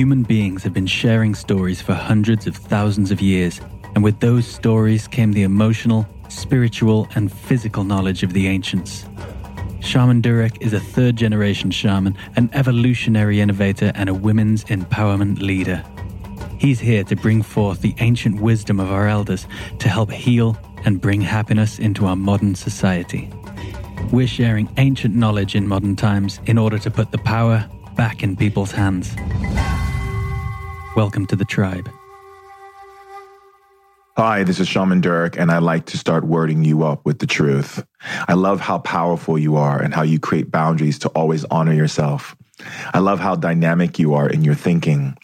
Human beings have been sharing stories for hundreds of thousands of years, and with those stories came the emotional, spiritual, and physical knowledge of the ancients. Shaman Durek is a third generation shaman, an evolutionary innovator, and a women's empowerment leader. He's here to bring forth the ancient wisdom of our elders to help heal and bring happiness into our modern society. We're sharing ancient knowledge in modern times in order to put the power back in people's hands. Welcome to the tribe. Hi, this is Shaman Durek, and I like to start wording you up with the truth. I love how powerful you are and how you create boundaries to always honor yourself. I love how dynamic you are in your thinking.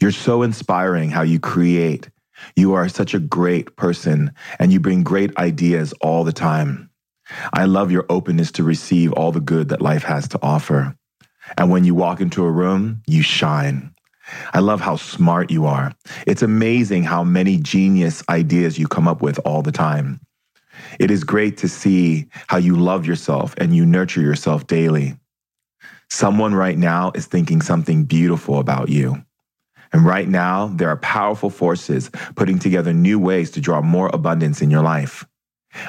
You're so inspiring how you create. You are such a great person, and you bring great ideas all the time. I love your openness to receive all the good that life has to offer. And when you walk into a room, you shine. I love how smart you are. It's amazing how many genius ideas you come up with all the time. It is great to see how you love yourself and you nurture yourself daily. Someone right now is thinking something beautiful about you. And right now, there are powerful forces putting together new ways to draw more abundance in your life.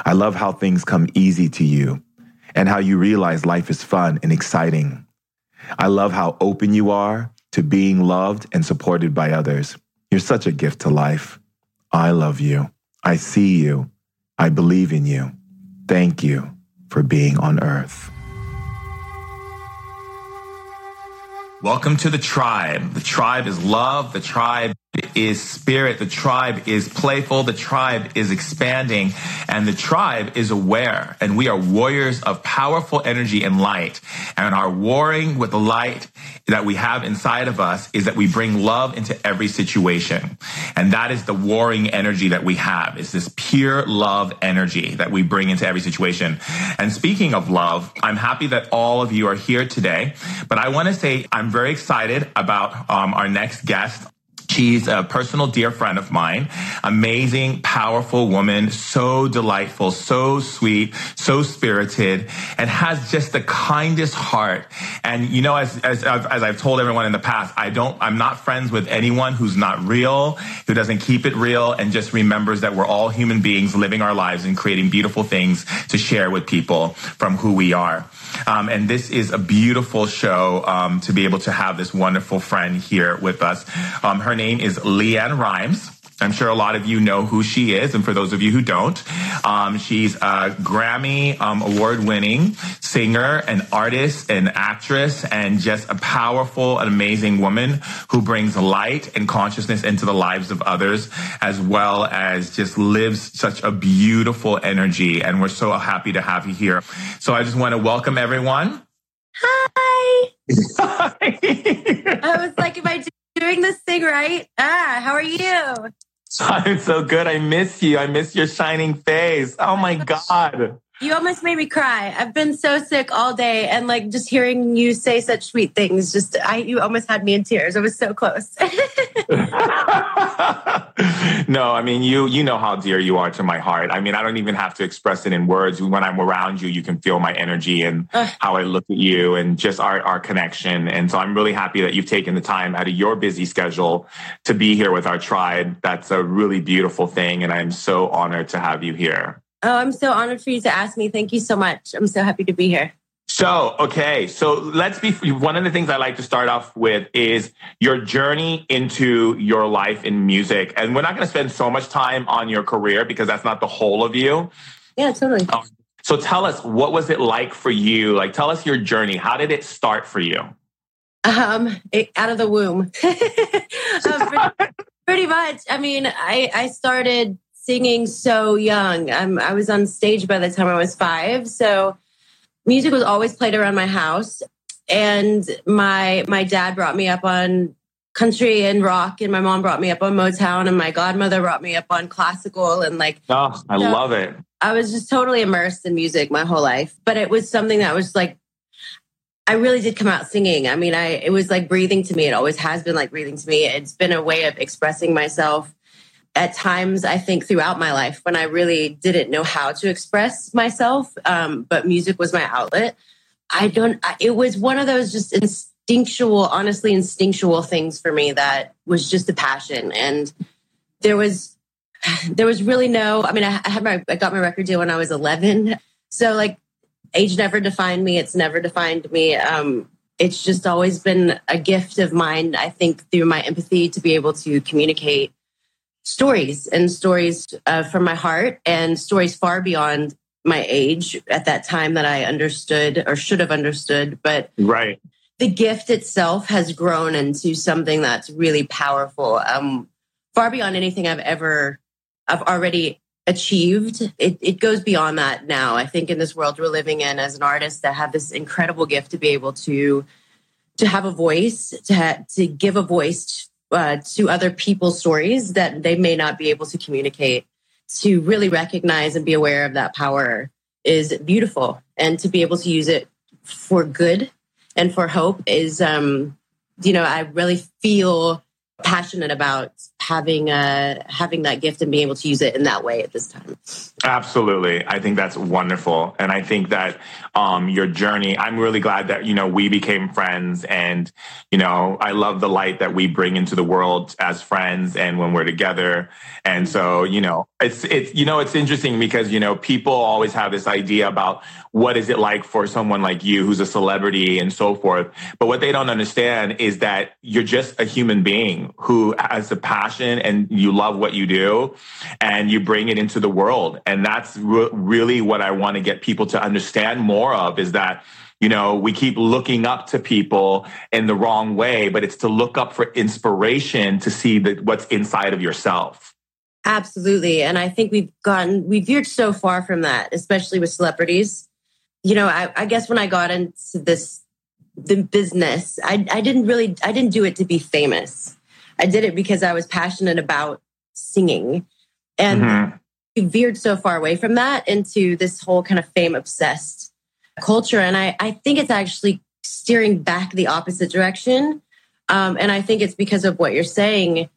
I love how things come easy to you and how you realize life is fun and exciting. I love how open you are to being loved and supported by others. You're such a gift to life. I love you. I see you. I believe in you. Thank you for being on earth. Welcome to the tribe. The tribe is love. The tribe is spirit. The tribe is playful. The tribe is expanding and the tribe is aware. And we are warriors of powerful energy and light. And our warring with the light that we have inside of us is that we bring love into every situation. And that is the warring energy that we have. is this pure love energy that we bring into every situation. And speaking of love, I'm happy that all of you are here today. But I want to say I'm very excited about um, our next guest She's a personal dear friend of mine, amazing, powerful woman, so delightful, so sweet, so spirited, and has just the kindest heart. And you know, as, as, as I've told everyone in the past, I don't, I'm not friends with anyone who's not real, who doesn't keep it real, and just remembers that we're all human beings living our lives and creating beautiful things to share with people from who we are. Um, and this is a beautiful show um, to be able to have this wonderful friend here with us. Um, her name is LeAnn Rimes. I'm sure a lot of you know who she is, and for those of you who don't, um, she's a Grammy um, award-winning singer, an artist, an actress, and just a powerful and amazing woman who brings light and consciousness into the lives of others, as well as just lives such a beautiful energy. And we're so happy to have you here. So I just want to welcome everyone. Hi. Hi. I was like, am I doing this thing right? Ah, how are you? I'm so good. I miss you. I miss your shining face. Oh my God. You almost made me cry. I've been so sick all day and like just hearing you say such sweet things, just I you almost had me in tears. I was so close. no, I mean you you know how dear you are to my heart. I mean, I don't even have to express it in words. When I'm around you, you can feel my energy and how I look at you and just our, our connection. And so I'm really happy that you've taken the time out of your busy schedule to be here with our tribe. That's a really beautiful thing. And I'm so honored to have you here. Oh, I'm so honored for you to ask me. Thank you so much. I'm so happy to be here. So, okay. So let's be, one of the things I like to start off with is your journey into your life in music. And we're not going to spend so much time on your career because that's not the whole of you. Yeah, totally. Um, so tell us, what was it like for you? Like, tell us your journey. How did it start for you? Um, it, out of the womb. um, pretty, pretty much. I mean, I, I started singing so young. I'm, I was on stage by the time I was five. So music was always played around my house. And my my dad brought me up on country and rock, and my mom brought me up on Motown, and my godmother brought me up on classical, and like oh, I so love it. I was just totally immersed in music my whole life, but it was something that was like I really did come out singing. I mean, I it was like breathing to me. It always has been like breathing to me. It's been a way of expressing myself at times i think throughout my life when i really didn't know how to express myself um, but music was my outlet i don't it was one of those just instinctual, honestly instinctual things for me that was just a passion. And there was there was really no, I mean, I, I had my I got my record deal when I was 11. So like age never defined me. It's never defined me. Um, it's just always been a gift of mine, I think, through my empathy to be able to communicate stories and stories uh, from my heart and stories far beyond my age at that time that I understood or should have understood. But right. the gift itself has grown into something that's really powerful, um, far beyond anything I've ever, I've already achieved. It, it goes beyond that now. I think in this world we're living in as an artist that have this incredible gift to be able to to have a voice, to ha- to give a voice uh, to other people's stories that they may not be able to communicate. To really recognize and be aware of that power is beautiful, and to be able to use it for good and for hope is, um, you know, I really feel passionate about having uh having that gift and being able to use it in that way at this time. Absolutely. I think that's wonderful. And i think that um your journey i'm really glad that you know we became friends and you know i love the light that we bring into the world as friends and when we're together. And so you know it's it's you know it's interesting because you know people always have this idea about what is it like for someone like you who's a celebrity and so forth. But what they don't understand is that you're just a human being who has a passion and you love what you do and you bring it into the world. And that's re- really what I want to get people to understand more of is that you know we keep looking up to people in the wrong way but it's to look up for inspiration to see that what's inside of yourself. Absolutely. And i think we've gotten we veered so far from that especially with celebrities. You know I, I guess when i got into this the business I, I didn't really i didn't do it to be famous I did it because I was passionate about singing. And mm-hmm. we veered so far away from that into this whole kind of fame obsessed culture. And I, I think it's actually steering back the opposite direction. Um, and I think it's because of what you're saying.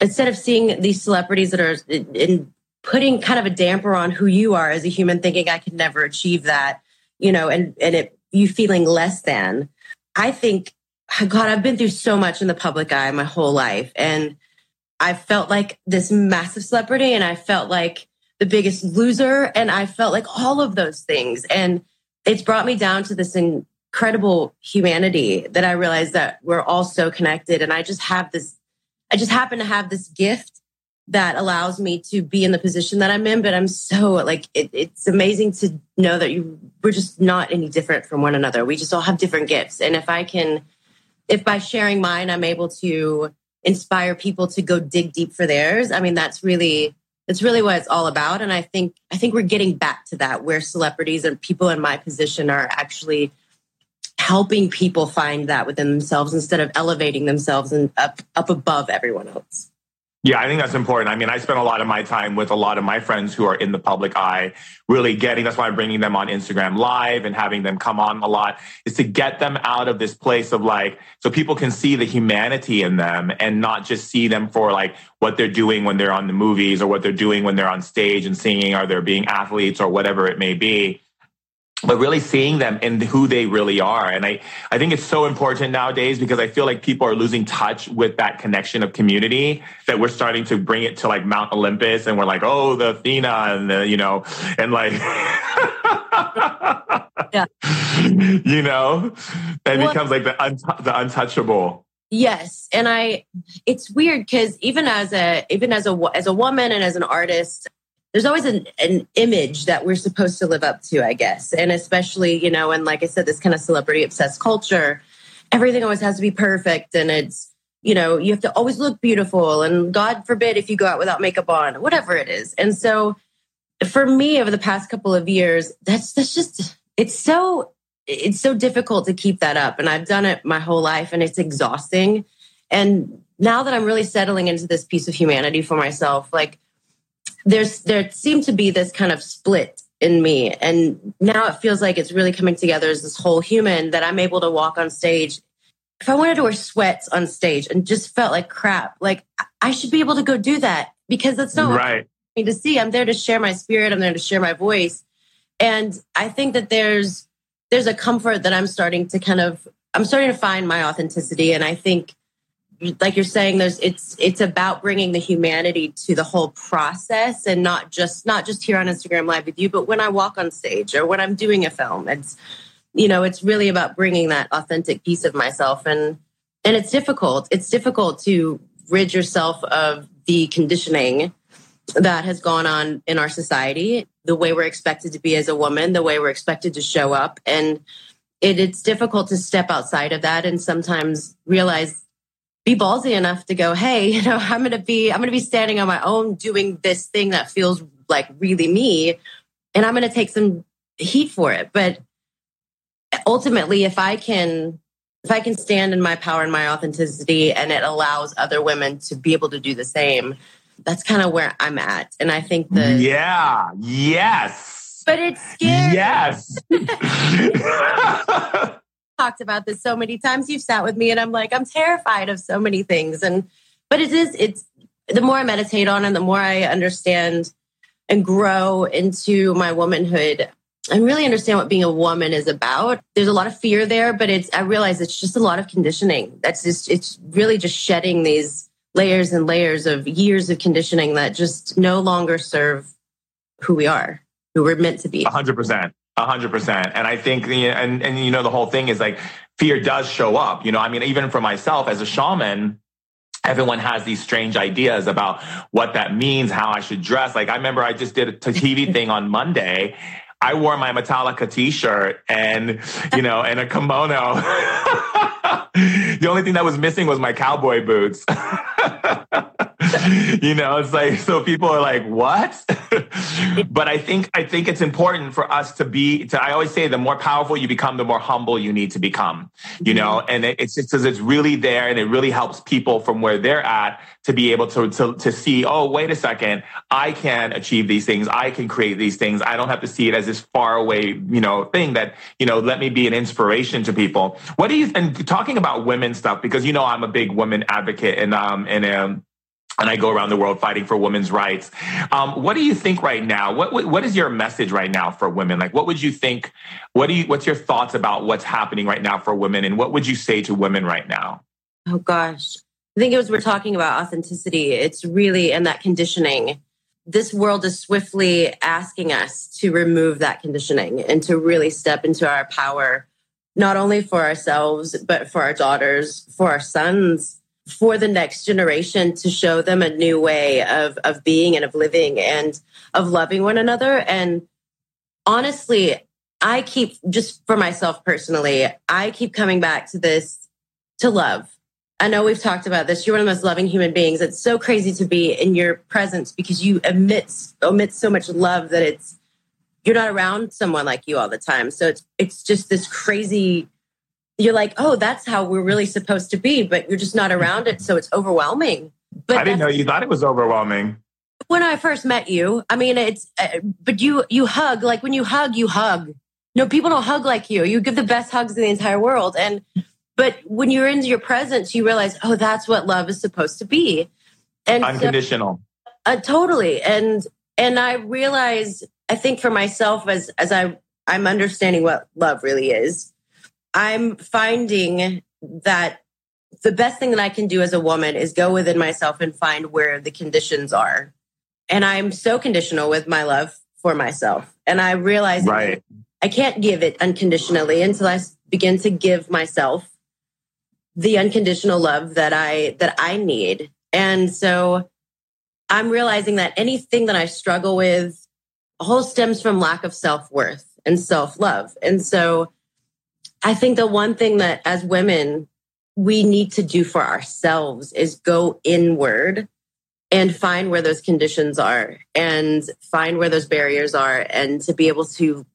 Instead of seeing these celebrities that are in, in putting kind of a damper on who you are as a human, thinking I could never achieve that, you know, and and it you feeling less than. I think God, I've been through so much in the public eye my whole life. And I felt like this massive celebrity and I felt like the biggest loser. And I felt like all of those things. And it's brought me down to this incredible humanity that I realized that we're all so connected. And I just have this, I just happen to have this gift that allows me to be in the position that I'm in. But I'm so like, it, it's amazing to know that you, we're just not any different from one another. We just all have different gifts. And if I can, if by sharing mine, I'm able to inspire people to go dig deep for theirs, I mean, that's really that's really what it's all about. And I think I think we're getting back to that where celebrities and people in my position are actually helping people find that within themselves instead of elevating themselves and up up above everyone else. Yeah, I think that's important. I mean, I spend a lot of my time with a lot of my friends who are in the public eye, really getting that's why I'm bringing them on Instagram live and having them come on a lot is to get them out of this place of like, so people can see the humanity in them and not just see them for like what they're doing when they're on the movies or what they're doing when they're on stage and singing or they're being athletes or whatever it may be but really seeing them and who they really are. And I, I think it's so important nowadays because I feel like people are losing touch with that connection of community that we're starting to bring it to like Mount Olympus and we're like, oh, the Athena and the, you know, and like, yeah. you know, it well, becomes like the, un- the untouchable. Yes. And I, it's weird because even as a, even as a, as a woman and as an artist, there's always an, an image that we're supposed to live up to, I guess. And especially, you know, and like I said, this kind of celebrity obsessed culture, everything always has to be perfect. And it's, you know, you have to always look beautiful. And God forbid if you go out without makeup on, whatever it is. And so for me over the past couple of years, that's that's just it's so it's so difficult to keep that up. And I've done it my whole life and it's exhausting. And now that I'm really settling into this piece of humanity for myself, like there's there seemed to be this kind of split in me. And now it feels like it's really coming together as this whole human that i'm able to walk on stage. If i wanted to wear sweats on stage and just felt like crap like i should be able to go do that because that's not right. What to see. I'm there to share my spirit. I'm there to share my voice. And i think that there's there's a comfort that i'm starting to kind of I'm starting to find my authenticity. And I think, like you're saying, there's it's it's about bringing the humanity to the whole process, and not just not just here on Instagram Live with you, but when I walk on stage or when I'm doing a film. It's you know, it's really about bringing that authentic piece of myself, and and it's difficult. It's difficult to rid yourself of the conditioning that has gone on in our society, the way we're expected to be as a woman, the way we're expected to show up. And it, it's difficult to step outside of that and sometimes realize, be ballsy enough to go, hey, you know, I'm going to be, I'm to be standing on my own doing this thing that feels like really me. And I'm going to take some heat for it. But ultimately, if I can if I can stand in my power and my authenticity and it allows other women to be able to do the same, that's kind of where I'm at. And I think the Yeah, yes. But it's scary. Yes. talked about this so many times. You've sat with me and I'm like, I'm terrified of so many things. And but it is it's the more I meditate on and the more I understand and grow into my womanhood, I really understand what being a woman is about. There's a lot of fear there, but it's I realize it's just a lot of conditioning. That's just it's really just shedding these layers and layers of years of conditioning that just no longer serve who we are, who we're meant to be. hundred percent. A hundred percent. And I think, and, and, you know, the whole thing is like fear does show up. You know, I mean, even for myself as a shaman, everyone has these strange ideas about what that means, how I should dress. Like I remember I just did a TV thing on Monday. I wore my Metallica t-shirt and, you know, and a kimono. the only thing that was missing was my cowboy boots. you know, it's like so people are like, "What?" but I think I think it's important for us to be. To I always say, the more powerful you become, the more humble you need to become. You know, mm-hmm. and it's just because it's really there, and it really helps people from where they're at to be able to, to to see. Oh, wait a second, I can achieve these things. I can create these things. I don't have to see it as this far away, you know, thing that you know. Let me be an inspiration to people. What do you and talking about women stuff because you know I'm a big women advocate and um and um and I go around the world fighting for women's rights. Um, what do you think right now? What, what, what is your message right now for women? Like, what would you think? What do you? What's your thoughts about what's happening right now for women, and what would you say to women right now? Oh gosh, I think as we're talking about authenticity, it's really and that conditioning. This world is swiftly asking us to remove that conditioning and to really step into our power, not only for ourselves but for our daughters, for our sons for the next generation to show them a new way of of being and of living and of loving one another. And honestly i keep just for myself personally i keep coming back to this to love. I know we've talked about this. You're one of the most loving human beings. It's so crazy to be in your presence because you emit emit so much love that it's you're not around someone like you all the time. So it's it's just this crazy you're like, oh, that's how we're really supposed to be, but you're just not around it. So it's overwhelming. But I didn't know you thought it was overwhelming. When I first met you, I mean, it's, uh, but you, you hug, like when you hug, you hug. No, people don't hug like you. You give the best hugs in the entire world. And, but when you're into your presence, you realize, oh, that's what love is supposed to be. And unconditional. So, uh, totally. And, and I realize, I think for myself, as, as I, I'm understanding what love really is, I'm finding that the best thing that I can do as a woman is go within myself and find where the conditions are. And I'm so conditional with my love for myself. And I realize right. I can't give it unconditionally until I begin to give myself the unconditional love that I that I need. And so I'm realizing that anything that I struggle with all stems from lack of self-worth and self-love. And so I think the one thing that as women, we need to do for ourselves is go inward and find where those conditions are and find where those barriers are and to be able to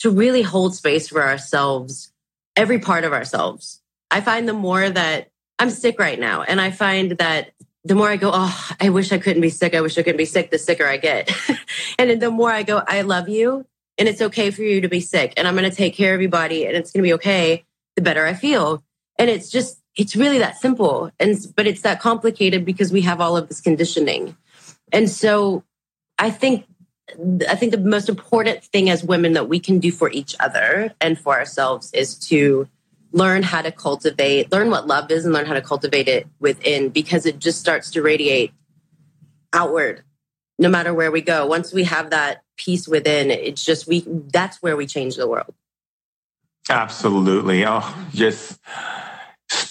to really hold space for ourselves every part of ourselves. I find the more that i'm sick right now and i find that the more i go oh i wish i couldn't be sick. I wish i couldn't be sick. The sicker i get. And the more i go i love you and it's okay for you to be sick and I'm going to take care of your body and it's going to be okay the better I feel. And it's just, it's really that simple. And, but it's that complicated because we have all of this conditioning. And so I think, I think the most important thing as women that we can do for each other and for ourselves is to learn how to cultivate, learn what love is and learn how to cultivate it within because it just starts to radiate outward no matter where we go. Once we have that peace within, it's just we that's where we change the world. Absolutely. Oh, just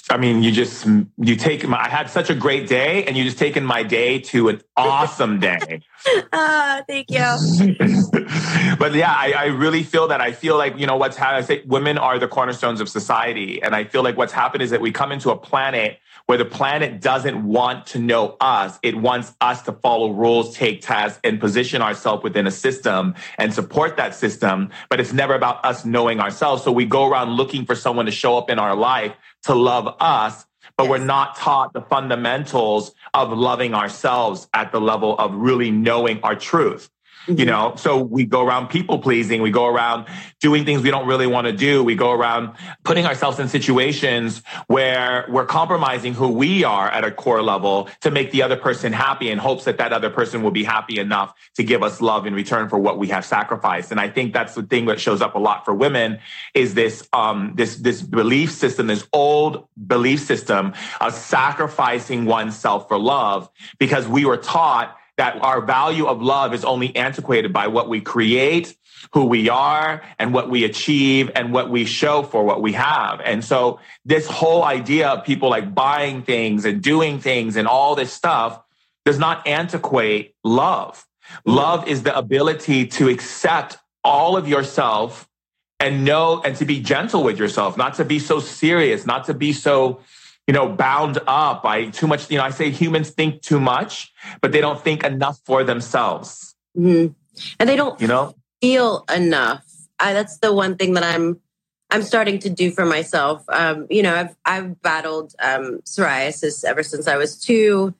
I mean, you just you take my. I had such a great day, and you just taken my day to an awesome day. Ah, uh, thank you. but yeah, I, I, really feel that. I feel like you know what's happened. I say women are the cornerstones of society, and I feel like what's happened is that we come into a planet where the planet doesn't want to know us. It wants us to follow rules, take tasks, and position ourselves within a system and support that system. But it's never about us knowing ourselves. So we go around looking for someone to show up in our life to love us, but yes. we're not taught the fundamentals of loving ourselves at the level of really knowing our truth. Mm-hmm. You know, so we go around people pleasing. We go around doing things we don't really want to do. We go around putting ourselves in situations where we're compromising who we are at a core level to make the other person happy in hopes that that other person will be happy enough to give us love in return for what we have sacrificed. And I think that's the thing that shows up a lot for women is this, um, this, this belief system, this old belief system of sacrificing oneself for love because we were taught that our value of love is only antiquated by what we create, who we are, and what we achieve, and what we show for what we have. And so, this whole idea of people like buying things and doing things and all this stuff does not antiquate love. Love is the ability to accept all of yourself and know and to be gentle with yourself, not to be so serious, not to be so you know, bound up by too much. You know, I say humans think too much, but they don't think enough for themselves. Mm-hmm. And they don't, you know, feel enough. I, that's the one thing that I'm, I'm starting to do for myself. Um, you know, I've, I've battled um, psoriasis ever since I was two.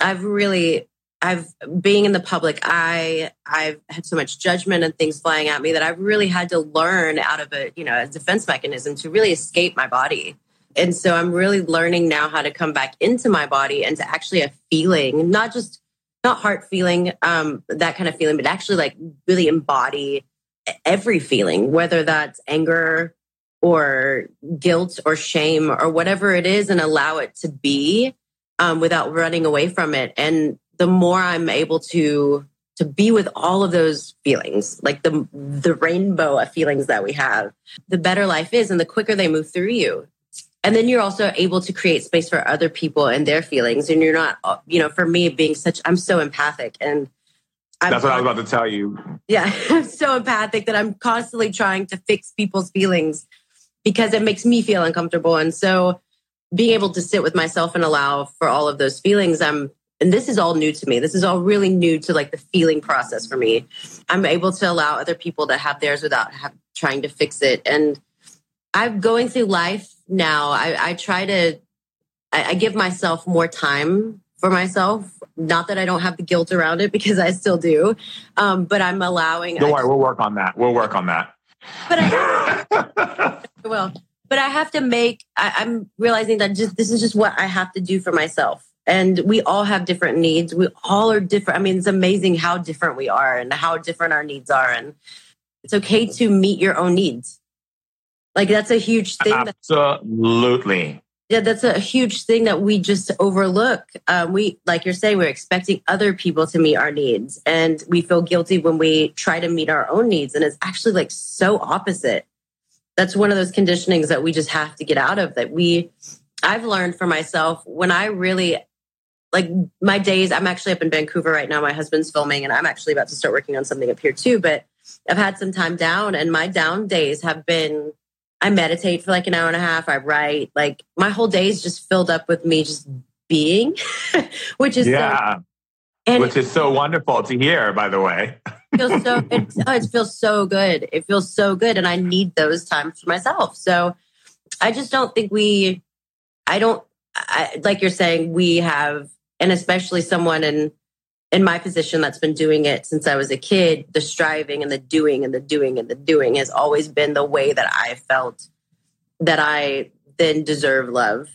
I've really, I've being in the public eye, I've had so much judgment and things flying at me that I've really had to learn out of a, you know, a defense mechanism to really escape my body and so I'm really learning now how to come back into my body and to actually a feeling, not just not heart feeling, um, that kind of feeling, but actually like really embody every feeling, whether that's anger or guilt or shame or whatever it is, and allow it to be um, without running away from it. And the more I'm able to to be with all of those feelings, like the the rainbow of feelings that we have, the better life is, and the quicker they move through you and then you're also able to create space for other people and their feelings. And you're not you know for me being such i'm so empathic and I'm that's what i was about to tell you. Yeah i'm so empathic that i'm constantly trying to fix people's feelings because it makes me feel uncomfortable. And so being able to sit with myself and allow for all of those feelings i'm and this is all new to me. This is all really new to like the feeling process for me. I'm able to allow other people to have theirs without have, trying to fix it. And i'm going through life now. I, I try to, I, I give myself more time for myself. Not that I don't have the guilt around it because I still do, um, but I'm allowing. Don't worry, we'll work on that. We'll work on that. But I will. But I have to make. I, I'm realizing that just this is just what I have to do for myself. And we all have different needs. We all are different. I mean, it's amazing how different we are and how different our needs are. And it's okay to meet your own needs. Like that's a huge thing. Absolutely. yeah, that's a huge thing that we just overlook. Um, we, like you're saying, we're expecting other people to meet our needs, and we feel guilty when we try to meet our own needs. And it's actually like so opposite. That's one of those conditionings that we just have to get out of. That we, I've learned for myself when I really like my days. I'm actually up in Vancouver right now. My husband's filming, and I'm actually about to start working on something up here too. But I've had some time down, and my down days have been I meditate for like an hour and a half. I write. Like my whole day is just filled up with me just being, which is yeah, so, and which is so wonderful to hear. By the way, feels so it, oh, it feels so good. It feels so good, and I need those times for myself. So I just don't think we. I don't I, like you're saying we have, and especially someone in in my position that's been doing it since I was a kid, the striving and the doing and the doing and the doing has always been the way that I felt that I then deserve love.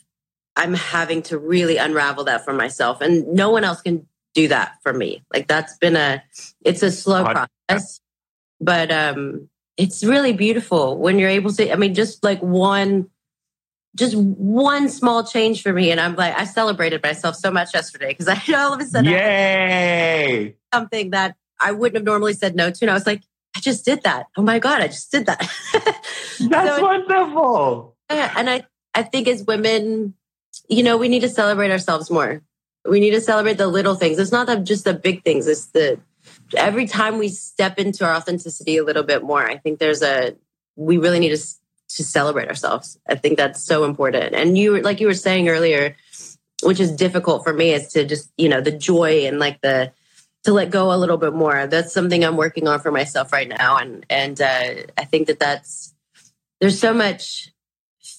I'm having to really unravel that for myself, and no one else can do that for me. Like that's been a, it's a slow process, but um, it's really beautiful when you're able to. I mean, just like one just one small change for me. And I'm like, I celebrated myself so much yesterday because I all of a sudden Yay! something that I wouldn't have normally said no to. And I was like, I just did that. Oh my God, I just did that. That's so, wonderful. And I, I think as women, you know, we need to celebrate ourselves more. We need to celebrate the little things. It's not the, just the big things. It's the every time we step into our authenticity a little bit more. I think there's a we really need to to celebrate ourselves. I think that's so important. And you were like you were saying earlier, which is difficult for me, is to just you know the joy and like the to let go a little bit more. That's something I'm working on for myself right now, and and uh, I think that that's there's so much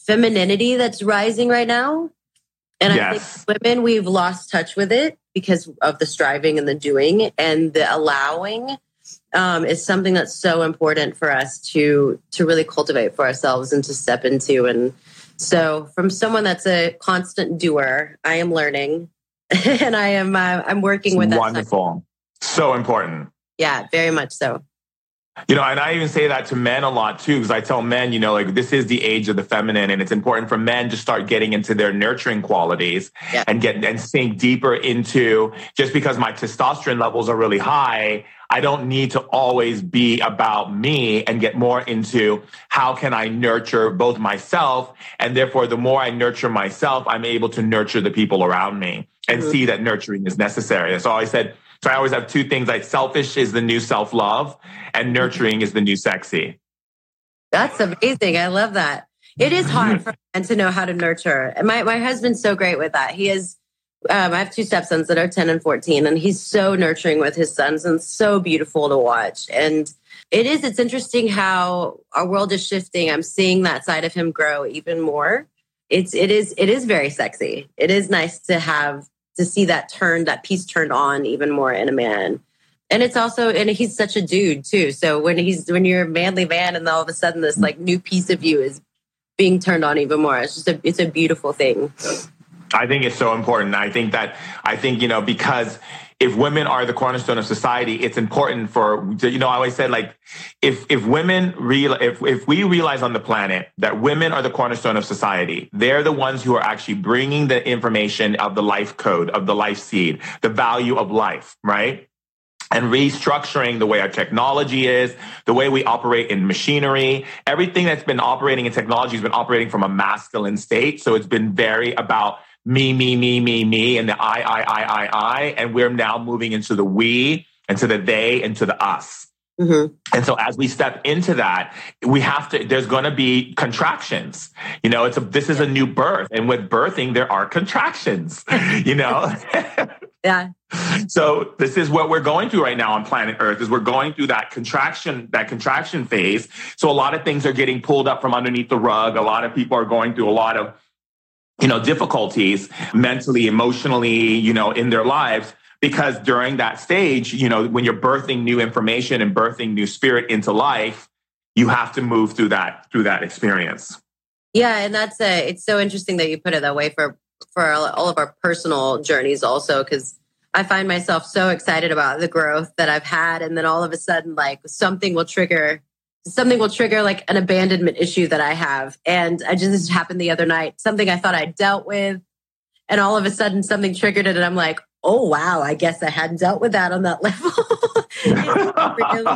femininity that's rising right now and yes. I think women, we've lost touch with it because of the striving and the doing and the allowing um, is something that's so important for us to to really cultivate for ourselves and to step into. And so, from someone that's a constant doer, I am learning, and I am uh, I'm working with wonderful, so important. Yeah, very much so. You know, and I even say that to men a lot too, because I tell men, you know, like this is the age of the feminine, and it's important for men to start getting into their nurturing qualities yeah. and get and sink deeper into just because my testosterone levels are really high, I don't need to always be about me and get more into how can I nurture both myself and therefore the more I nurture myself, I'm able to nurture the people around me and mm-hmm. see that nurturing is necessary. So I said so I always have two things like selfish is the new self love and nurturing is the new sexy. That's amazing. I love that. It is hard for men to know how to nurture. My, my husband's so great with that. He is, um, I have two stepsons that are 10 and 14, and he's so nurturing with his sons and so beautiful to watch. And it is, it's interesting how our world is shifting. I'm seeing that side of him grow even more. It's, it is, it is very sexy. It is nice to have to see that turn, that piece turned on even more in a man. And it's also, and he's such a dude too. So when he's, when you're a manly man and all of a sudden this like new piece of you is being turned on even more, it's just a, it's a beautiful thing. I think it's so important. I think that, I think, you know, because if women are the cornerstone of society, it's important for you know. I always said like, if if women real if if we realize on the planet that women are the cornerstone of society, they're the ones who are actually bringing the information of the life code of the life seed, the value of life, right? and restructuring the way our technology is, the way we operate in machinery. Everything that's been operating in technology has been operating from a masculine state. So it's been very about me, me, me, me, me, and the I, I, I, I, I. And we're now moving into the we, into the they, into the us. Mm-hmm. And so as we step into that, we have to, there's going to be contractions. You know, it's a, this is a new birth. And with birthing, there are contractions, you know? yeah. So this is what we're going through right now on planet Earth is we're going through that contraction, that contraction phase. So a lot of things are getting pulled up from underneath the rug. A lot of people are going through a lot of you know, difficulties mentally, emotionally, you know, in their lives. Because during that stage, you know, when you're birthing new information and birthing new spirit into life, you have to move through that through that experience. Yeah, and that's a, it's so interesting that you put it that way for for all of our personal journeys also because I find myself so excited about the growth that I've had and then all of a sudden like something will trigger something will trigger like an abandonment issue that I have. And I just this happened the other night, something I thought I dealt with. And all of a sudden something triggered it. And I'm like, oh, wow, I guess I hadn't dealt with that on that level.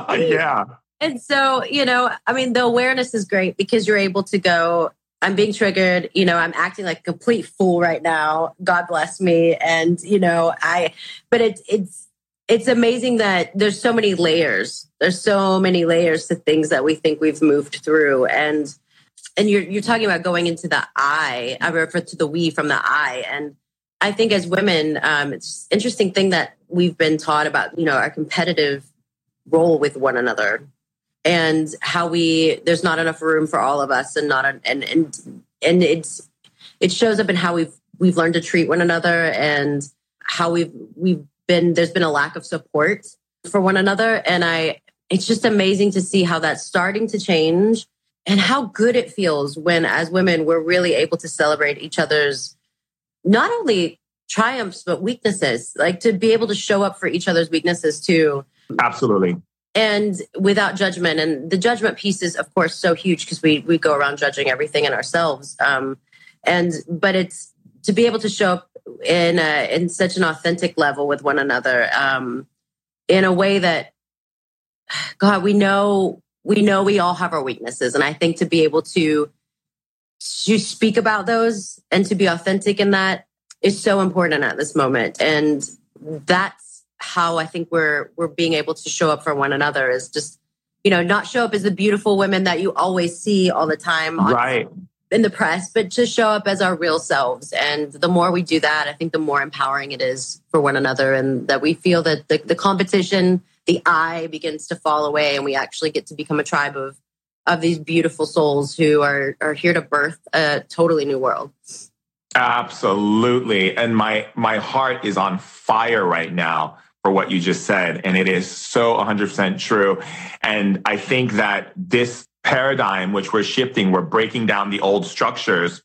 really yeah. And so, you know, I mean, the awareness is great because you're able to go, I'm being triggered. You know, I'm acting like a complete fool right now. God bless me. And, you know, I, but it's, it's, it's amazing that there's so many layers. There's so many layers to things that we think we've moved through. And and you're you're talking about going into the I. I refer to the we from the I. And I think as women, um, it's interesting thing that we've been taught about, you know, our competitive role with one another and how we there's not enough room for all of us and not and and and it's it shows up in how we've we've learned to treat one another and how we've we've been there's been a lack of support for one another. And i it's just amazing to see how that's starting to change and how good it feels when as women we're really able to celebrate each other's not only triumphs but weaknesses like to be able to show up for each other's weaknesses too. Absolutely. And without judgment. And the judgment piece is of course so huge because we we go around judging everything in ourselves. Um, and but it's to be able to show up in a, in such an authentic level with one another um, in a way that God, we know we know we all have our weaknesses, and I think to be able to to speak about those and to be authentic in that is so important at this moment, and that's how I think we're we're being able to show up for one another is just you know not show up as the beautiful women that you always see all the time right in the press, but to show up as our real selves. And the more we do that, I think the more empowering it is for one another, and that we feel that the, the competition, the I begins to fall away, and we actually get to become a tribe of of these beautiful souls who are are here to birth a totally new world. Absolutely, and my my heart is on fire right now for what you just said, and it is so 100% true. And I think that this paradigm which we're shifting, we're breaking down the old structures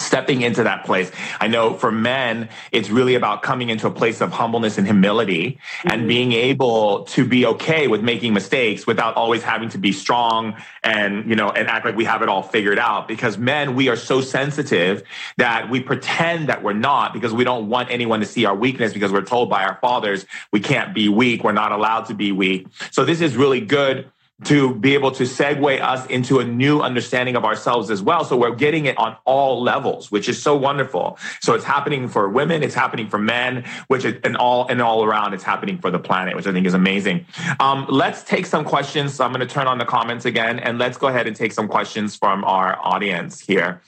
stepping into that place. I know for men, it's really about coming into a place of humbleness and humility mm-hmm. and being able to be okay with making mistakes without always having to be strong and, you know, and act like we have it all figured out. Because men, we are so sensitive that we pretend that we're not because we don't want anyone to see our weakness because we're told by our fathers we can't be weak. We're not allowed to be weak. So this is really good to be able to segue us into a new understanding of ourselves as well. So we're getting it on all levels, which is so wonderful. So it's happening for women, it's happening for men, which is, and all and all around, it's happening for the planet, which I think is amazing. Um, let's take some questions. So I'm going to turn on the comments again, and let's go ahead and take some questions from our audience here.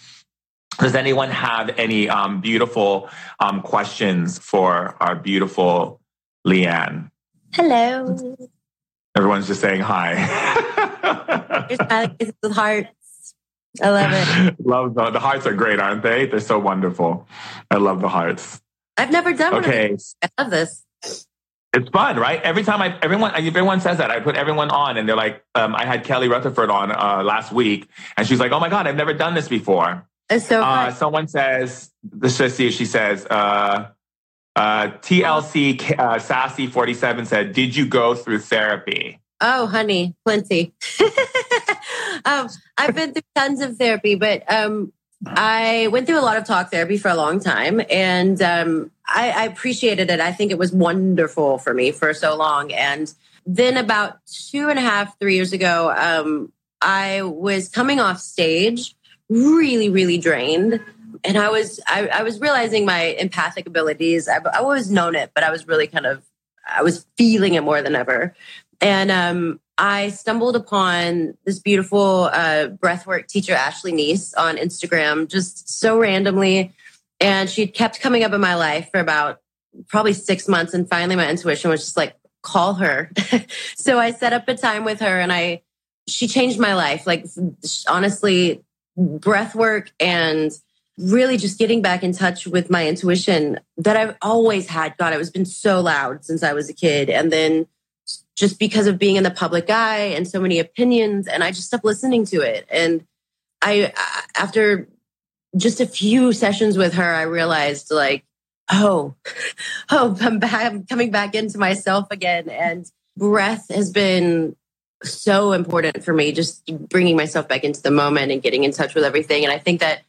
Does anyone have any um, beautiful um, questions for our beautiful LeAnn? Hello. Everyone's just saying hi. with hearts. I love it. love the, the hearts are great, aren't they? They're so wonderful. I love the hearts. I've never done okay. I love this. It's fun, right? Every time I, everyone, everyone says that, I put everyone on, and they're like, um, I had Kelly Rutherford on uh, last week, and she's like, "Oh my god, I've never done this before." It's so. Uh, someone says, "Let's just see." She says, uh, uh, TLC uh, Sassy 47 said, Did you go through therapy? Oh, honey, plenty. um, I've been through tons of therapy, but um, I went through a lot of talk therapy for a long time and um, I, I appreciated it. I think it was wonderful for me for so long. And then about two and a half, three years ago, um, I was coming off stage really, really drained and I was I, I, was realizing my empathic abilities. I've, I've, always known it, but I was really kind of I was feeling it more than ever. And um, I stumbled upon this beautiful uh, breathwork teacher, Ashley Neese, on Instagram, just so randomly. And she kept coming up in my life for about probably six months. And finally, my intuition was just like, call her. so I set up a time with her, and I she changed my life. Like honestly, breathwork and really just getting back in touch with my intuition that I've always had. God, it was been so loud since I was a kid. And then just because of being in the public eye and so many opinions, and I just stopped listening to it. And I, uh, after just a few sessions with her, I realized like, oh, oh, I'm, back, I'm coming back into myself again. And breath has been so important for me, just bringing myself back into the moment and getting in touch with everything. And I think that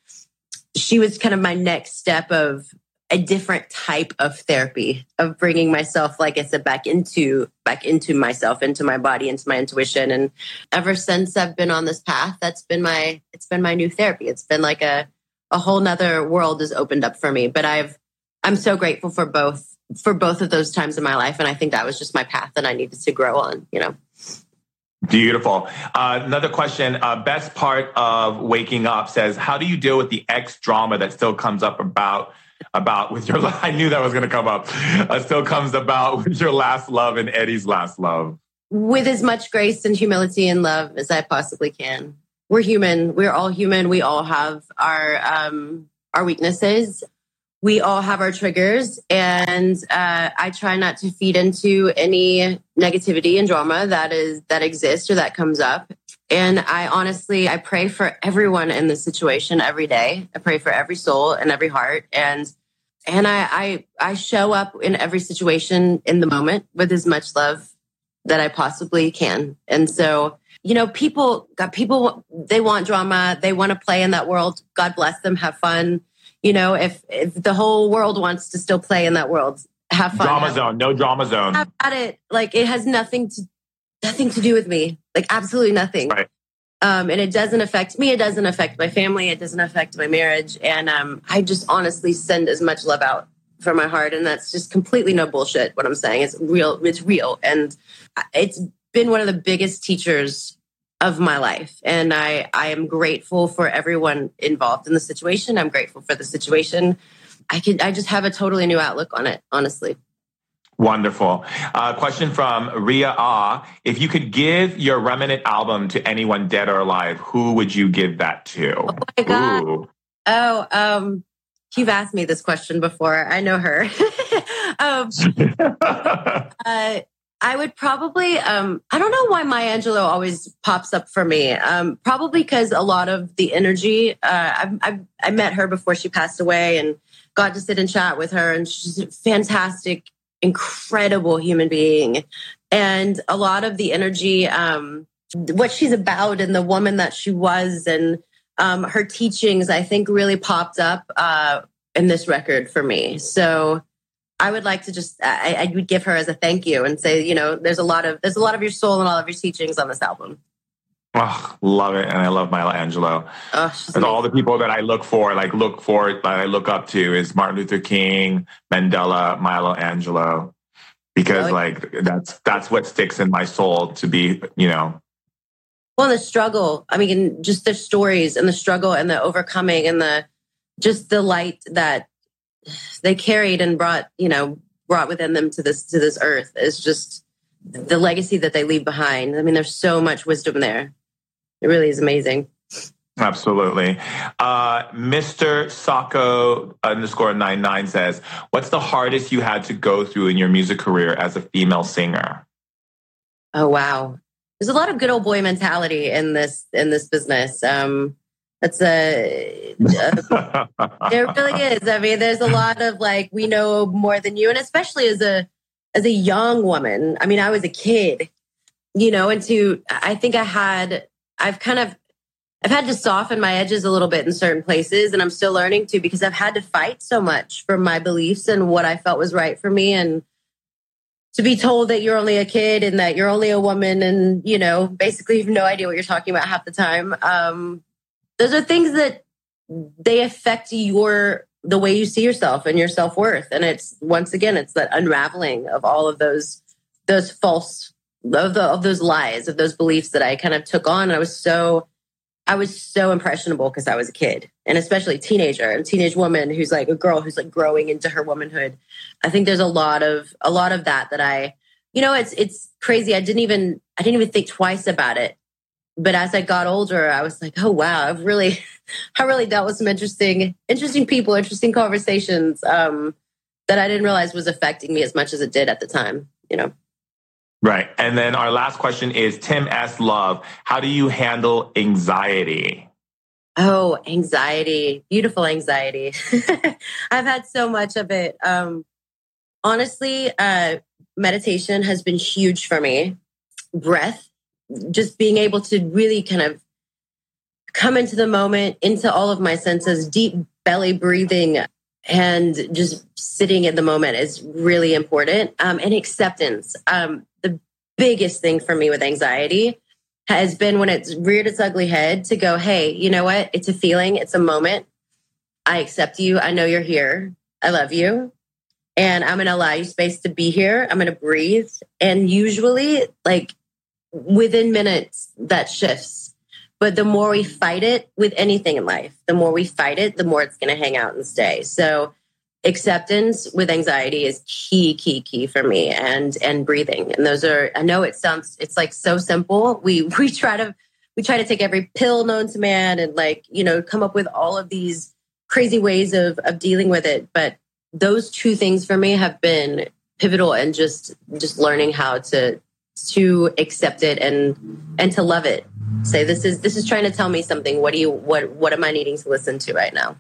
she was kind of my next step of a different type of therapy of bringing myself like i said back into back into myself into my body into my intuition. And ever since i've been on this path that's been my it's been my new therapy. It's been like a a whole nother world has opened up for me. But i've i'm so grateful for both for both of those times in my life. And i think that was just my path that i needed to grow on you know Beautiful. Uh, another question. Uh, best part of waking up says, how do you deal with the ex drama that still comes up about about with your? I knew that was going to come up. Uh, still comes about with your last love and Eddie's last love. With as much grace and humility and love as I possibly can. We're human. We're all human. We all have our um, our weaknesses we all have our triggers and uh, i try not to feed into any negativity and drama that is that exists or that comes up and i honestly i pray for everyone in this situation every day i pray for every soul and every heart and and I, I i show up in every situation in the moment with as much love that i possibly can and so you know, people got people, they want drama. They want to play in that world. God bless them. Have fun. You know, if, if the whole world wants to still play in that world, have fun. Drama have, zone, no drama zone. Have at it. Like it has nothing to, nothing to do with me. Like absolutely nothing. Right. Um, and it doesn't affect me. It doesn't affect my family. It doesn't affect my marriage. And um, I just honestly send as much love out from my heart. And that's just completely no bullshit. What I'm saying is real. It's real. And it's been one of the biggest teachers of my life. And I, I am grateful for everyone involved in the situation. I'm grateful for the situation. I can, I just have a totally new outlook on it, honestly. Wonderful. Uh, question from Ria Ah. If you could give your Remnant album to anyone dead or alive, who would you give that to? Oh my God. Ooh. Oh, um, you've asked me this question before. I know her. um, uh, I would probably, um, I don't know why Maya Angelou always pops up for me. Um, probably because a lot of the energy, uh, I, I, I met her before she passed away and got to sit and chat with her. And she's a fantastic, incredible human being. And a lot of the energy, um, what she's about and the woman that she was and um, her teachings, I think really popped up uh, in this record for me. So I would like to just I, I, would give her as a thank you and say, you know, there's a lot of there's a lot of your soul and all of your teachings on this album. Oh, love it, and I love Maya Angelou. Oh, and all the people that I look for, like look for, that I look up to, is Martin Luther King, Mandela, Maya Angelou, because oh, like that's that's what sticks in my soul to be, you know. Well, the struggle. I mean, just the stories and the struggle and the overcoming and the just the light that they carried and brought, you know, brought within them to this to this earth is just the legacy that they leave behind. I mean, there's so much wisdom there. It really is amazing. Absolutely. Uh, Mr. Sako underscore nine nine says, "What's the hardest you had to go through in your music career as a female singer?" Oh wow, there's a lot of good old boy mentality in this in this business. Um, that's a, a there really is. I mean, there's a lot of like we know more than you, and especially as a as a young woman. I mean, I was a kid, you know, and to I think I had I've kind of I've had to soften my edges a little bit in certain places, and I'm still learning to because I've had to fight so much for my beliefs and what I felt was right for me, and to be told that you're only a kid and that you're only a woman, and you know, basically you have no idea what you're talking about half the time. Um, those are things that they affect your the way you see yourself and your self-worth. And it's once again it's that unraveling of all of those those false of, the, of those lies of those beliefs that i kind of took on. And i was so i was so impressionable because i was a kid and especially teenager a teenage woman who's like a girl who's like growing into her womanhood. I think there's a lot of a lot of that that i you know it's it's crazy. I didn't even i didn't even think twice about it but as I got older, I was like, oh wow, I've really, I really dealt with some interesting, interesting people, interesting conversations um, that I didn't realize was affecting me as much as it did at the time. You know. Right. And then our last question is Tim S. Love. How do you handle anxiety? Oh, anxiety, beautiful anxiety. I've had so much of it. Um, honestly, uh, meditation has been huge for me. Breath just being able to really kind of come into the moment, into all of my senses, deep belly breathing, and just sitting in the moment is really important. Um, and acceptance. Um, the biggest thing for me with anxiety has been when it's reared its ugly head to go, hey, you know what? It's a feeling, it's a moment. I accept you. I know you're here. I love you. And I'm going to allow you space to be here. I'm going to breathe. And usually, like, within minutes that shifts. But the more we fight it with anything in life, the more we fight it, the more it's going to hang out and stay. So acceptance with anxiety is key, key, key for me and, and breathing. And those are, I know it sounds, it's like so simple. We, we try to, we try to take every pill known to man and like, you know, come up with all of these crazy ways of, of dealing with it. But those two things for me have been pivotal and just, just learning how to, to accept it and and to love it. Say this is this is trying to tell me something. What do you what what am i needing to listen to right now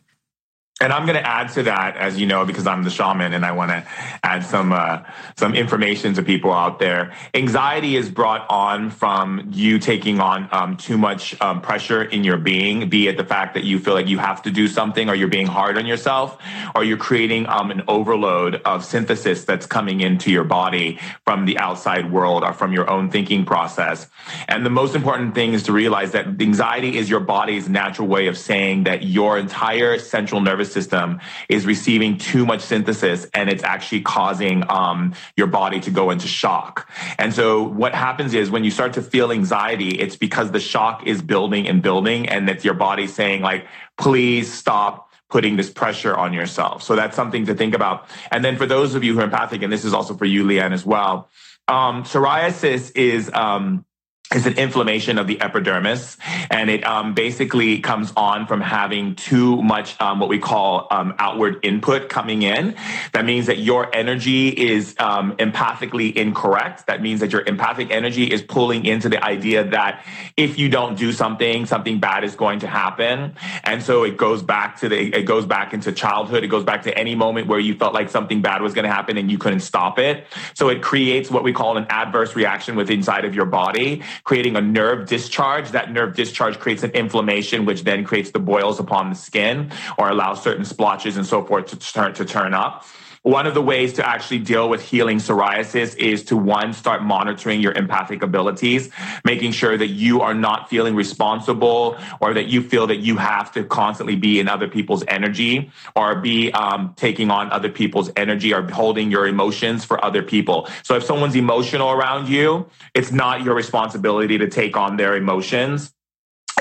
And I'm going to add to that, as you know, because I'm the shaman, and I want to add some uh, some information to people out there. Anxiety is brought on from you taking on um, too much um, pressure in your being, be it the fact that you feel like you have to do something, or you're being hard on yourself, or you're creating um, an overload of synthesis that's coming into your body from the outside world or from your own thinking process. And the most important thing is to realize that anxiety is your body's natural way of saying that your entire central nervous system is receiving too much synthesis and it's actually causing um, your body to go into shock. And so what happens is when you start to feel anxiety, it's because the shock is building and building and it's your body saying like, please stop putting this pressure on yourself. So that's something to think about. And then for those of you who are empathic, and this is also for you, LeAnn, as well, um, psoriasis is um, is an inflammation of the epidermis, and it um, basically comes on from having too much um, what we call um, outward input coming in. That means that your energy is um, empathically incorrect. That means that your empathic energy is pulling into the idea that if you don't do something, something bad is going to happen, and so it goes back to the it goes back into childhood. It goes back to any moment where you felt like something bad was going to happen and you couldn't stop it. So it creates what we call an adverse reaction within inside of your body creating a nerve discharge. That nerve discharge creates an inflammation, which then creates the boils upon the skin or allows certain splotches and so forth to turn to turn up. One of the ways to actually deal with healing psoriasis is to one, start monitoring your empathic abilities, making sure that you are not feeling responsible or that you feel that you have to constantly be in other people's energy or be um, taking on other people's energy or holding your emotions for other people. So if someone's emotional around you, it's not your responsibility to take on their emotions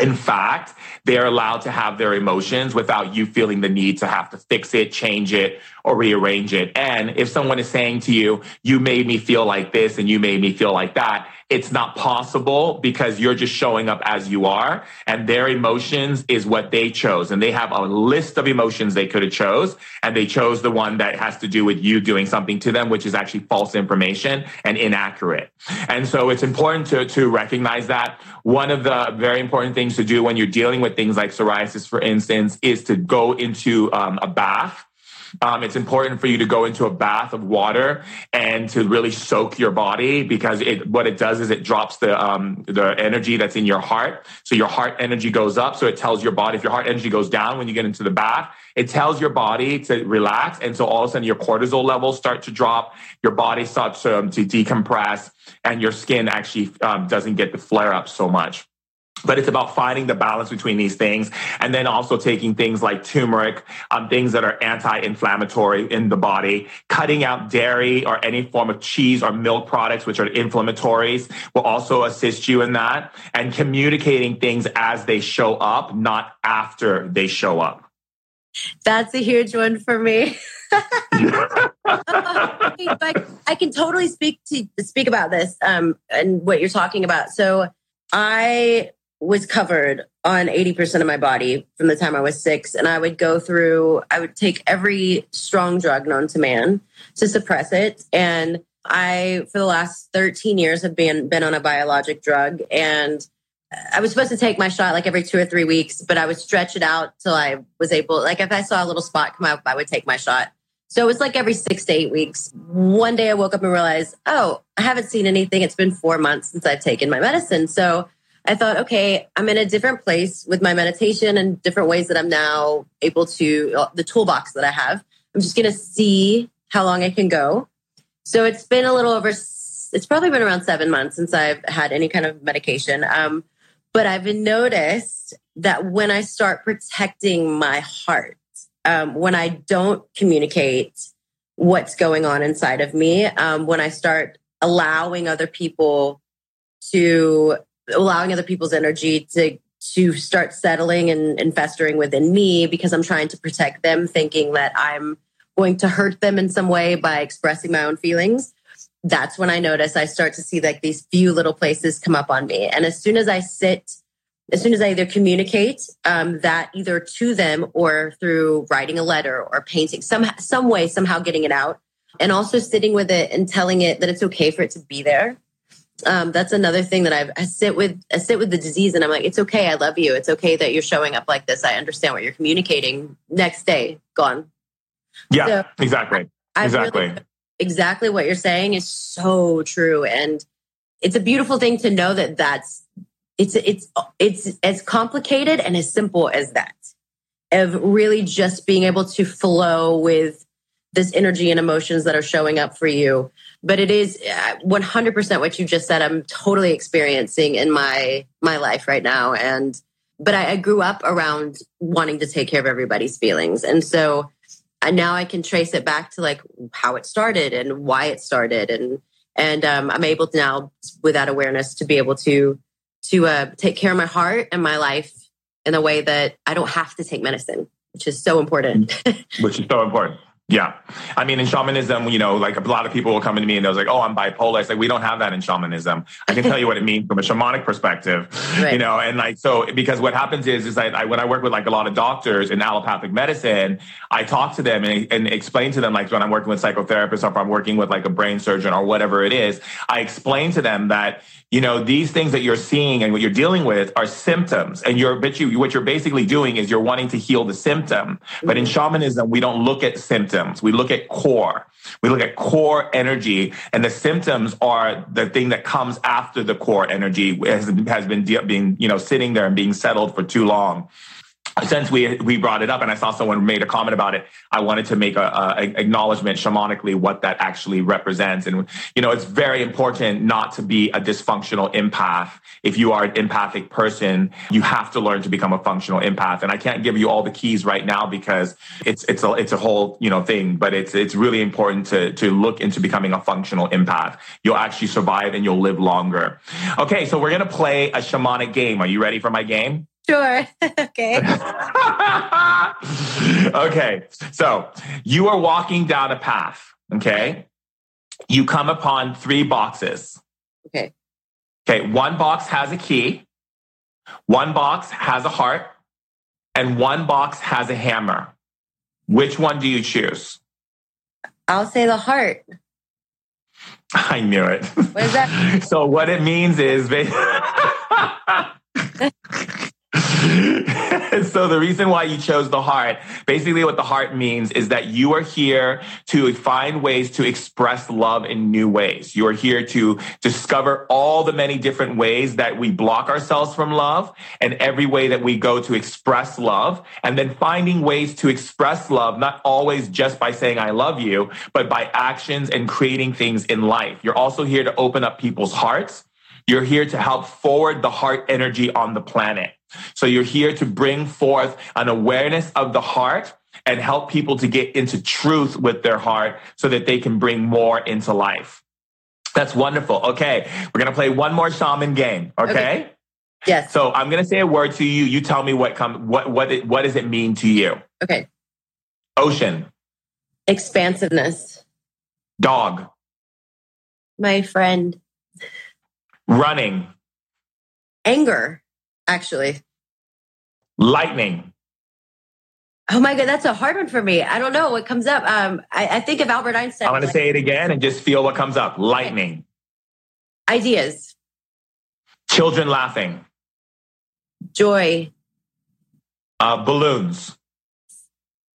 in fact, they're allowed to have their emotions without you feeling the need to have to fix it, change it, or rearrange it. And if someone is saying to you, you made me feel like this and you made me feel like that, it's not possible because you're just showing up as you are and their emotions is what they chose. And they have a list of emotions they could have chose and they chose the one that has to do with you doing something to them which is actually false information and inaccurate. And so it's important to, to recognize that. One of the very important things to do when you're dealing with things like psoriasis for instance is to go into um, a bath um, it's important for you to go into a bath of water and to really soak your body because it what it does is it drops the um, the energy that's in your heart. So your heart energy goes up. So it tells your body if your heart energy goes down when you get into the bath, it tells your body to relax. And so all of a sudden your cortisol levels start to drop. Your body starts to, um, to decompress, and your skin actually um, doesn't get the flare up so much but it's about finding the balance between these things and then also taking things like turmeric um, things that are anti-inflammatory in the body cutting out dairy or any form of cheese or milk products which are inflammatories will also assist you in that and communicating things as they show up not after they show up. That's a huge one for me. I can totally speak to speak about this um, and what you're talking about. So I was covered on 80% of my body from the time I was six. And I would go through, I would take every strong drug known to man to suppress it. And I, for the last 13 years, have been, been on a biologic drug. And I was supposed to take my shot like every two or three weeks, but I would stretch it out till I was able, like if I saw a little spot come up, I would take my shot. So it was like every six to eight weeks. One day I woke up and realized, oh, I haven't seen anything. It's been four months since I've taken my medicine. So I thought, okay, I'm in a different place with my meditation and different ways that I'm now able to, uh, the toolbox that I have. I'm just going to see how long I can go. So it's been a little over, it's probably been around seven months since I've had any kind of medication. Um, but I've noticed that when I start protecting my heart, um, when I don't communicate what's going on inside of me, um, when I start allowing other people to allowing other people's energy to to start settling and, and festering within me because I'm trying to protect them, thinking that I'm going to hurt them in some way by expressing my own feelings. That's when I notice I start to see like these few little places come up on me. And as soon as I sit, as soon as I either communicate um, that either to them or through writing a letter or painting, some some way, somehow getting it out, and also sitting with it and telling it that it's okay for it to be there Um, that's another thing that I've, I sit with. I sit with the disease, and I'm like, it's okay. I love you. It's okay that you're showing up like this. I understand what you're communicating. Next day, gone. Yeah, so exactly. I, exactly. Really, exactly what you're saying is so true, and it's a beautiful thing to know that that's it's it's it's as complicated and as simple as that of really just being able to flow with this energy and emotions that are showing up for you but it is 100% uh, what you just said i'm totally experiencing in my my life right now. And but I, I grew up around wanting to take care of everybody's feelings. And so and now i can trace it back to like how it started and why it started. And and um, i'm able to now with that awareness to be able to to uh, take care of my heart and my life in a way that i don't have to take medicine which is so important. Which is so important yeah. I mean, in shamanism, you know, like a lot of people will come to me and they're like, oh, I'm bipolar. It's like, we don't have that in shamanism. I can tell you what it means from a shamanic perspective, right. you know, and like, so because what happens is, is I, I, when I work with like a lot of doctors in allopathic medicine, I talk to them and, and explain to them, like when I'm working with psychotherapists or if I'm working with like a brain surgeon or whatever it is, I explain to them that, you know, these things that you're seeing and what you're dealing with are symptoms. And you're, but you, what you're basically doing is you're wanting to heal the symptom. But in mm-hmm. shamanism, we don't look at symptoms. We look at core. We look at core energy and the symptoms are the thing that comes after the core energy has, has been being, you know, sitting there and being settled for too long since we we brought it up and I saw someone made a comment about it, I wanted to make a, a, acknowledgement shamanically what that actually represents. And you know, it's very important not to be a dysfunctional empath. If you are an empathic person, you have to learn to become a functional empath. And I can't give you all the keys right now because it's it's a it's a whole you know thing. But it's it's really important to to look into becoming a functional empath. You'll actually survive and you'll live longer. Okay, so we're gonna play a shamanic game. Are you ready for my game? Sure. okay. okay. So you are walking down a path. Okay. You come upon three boxes. Okay. Okay. One box has a key, one box has a heart, and one box has a hammer. Which one do you choose? I'll say the heart. I knew it. What is that? so what it means is so the reason why you chose the heart, basically what the heart means is that you are here to find ways to express love in new ways. You are here to discover all the many different ways that we block ourselves from love and every way that we go to express love and then finding ways to express love, not always just by saying I love you, but by actions and creating things in life. You're also here to open up people's hearts. You're here to help forward the heart energy on the planet. So you're here to bring forth an awareness of the heart and help people to get into truth with their heart so that they can bring more into life. That's wonderful. Okay. We're going to play one more shaman game. Okay? okay. Yes. So I'm going to say a word to you. You tell me what come what what it, what does it mean to you? Okay. Ocean. Expansiveness. Dog. My friend. Running. Anger actually. Lightning. Oh my God, that's a hard one for me. I don't know what comes up. Um, I, I think of Albert Einstein. I'm going to say it again and just feel what comes up. Lightning. Ideas. Children laughing. Joy. Uh, balloons.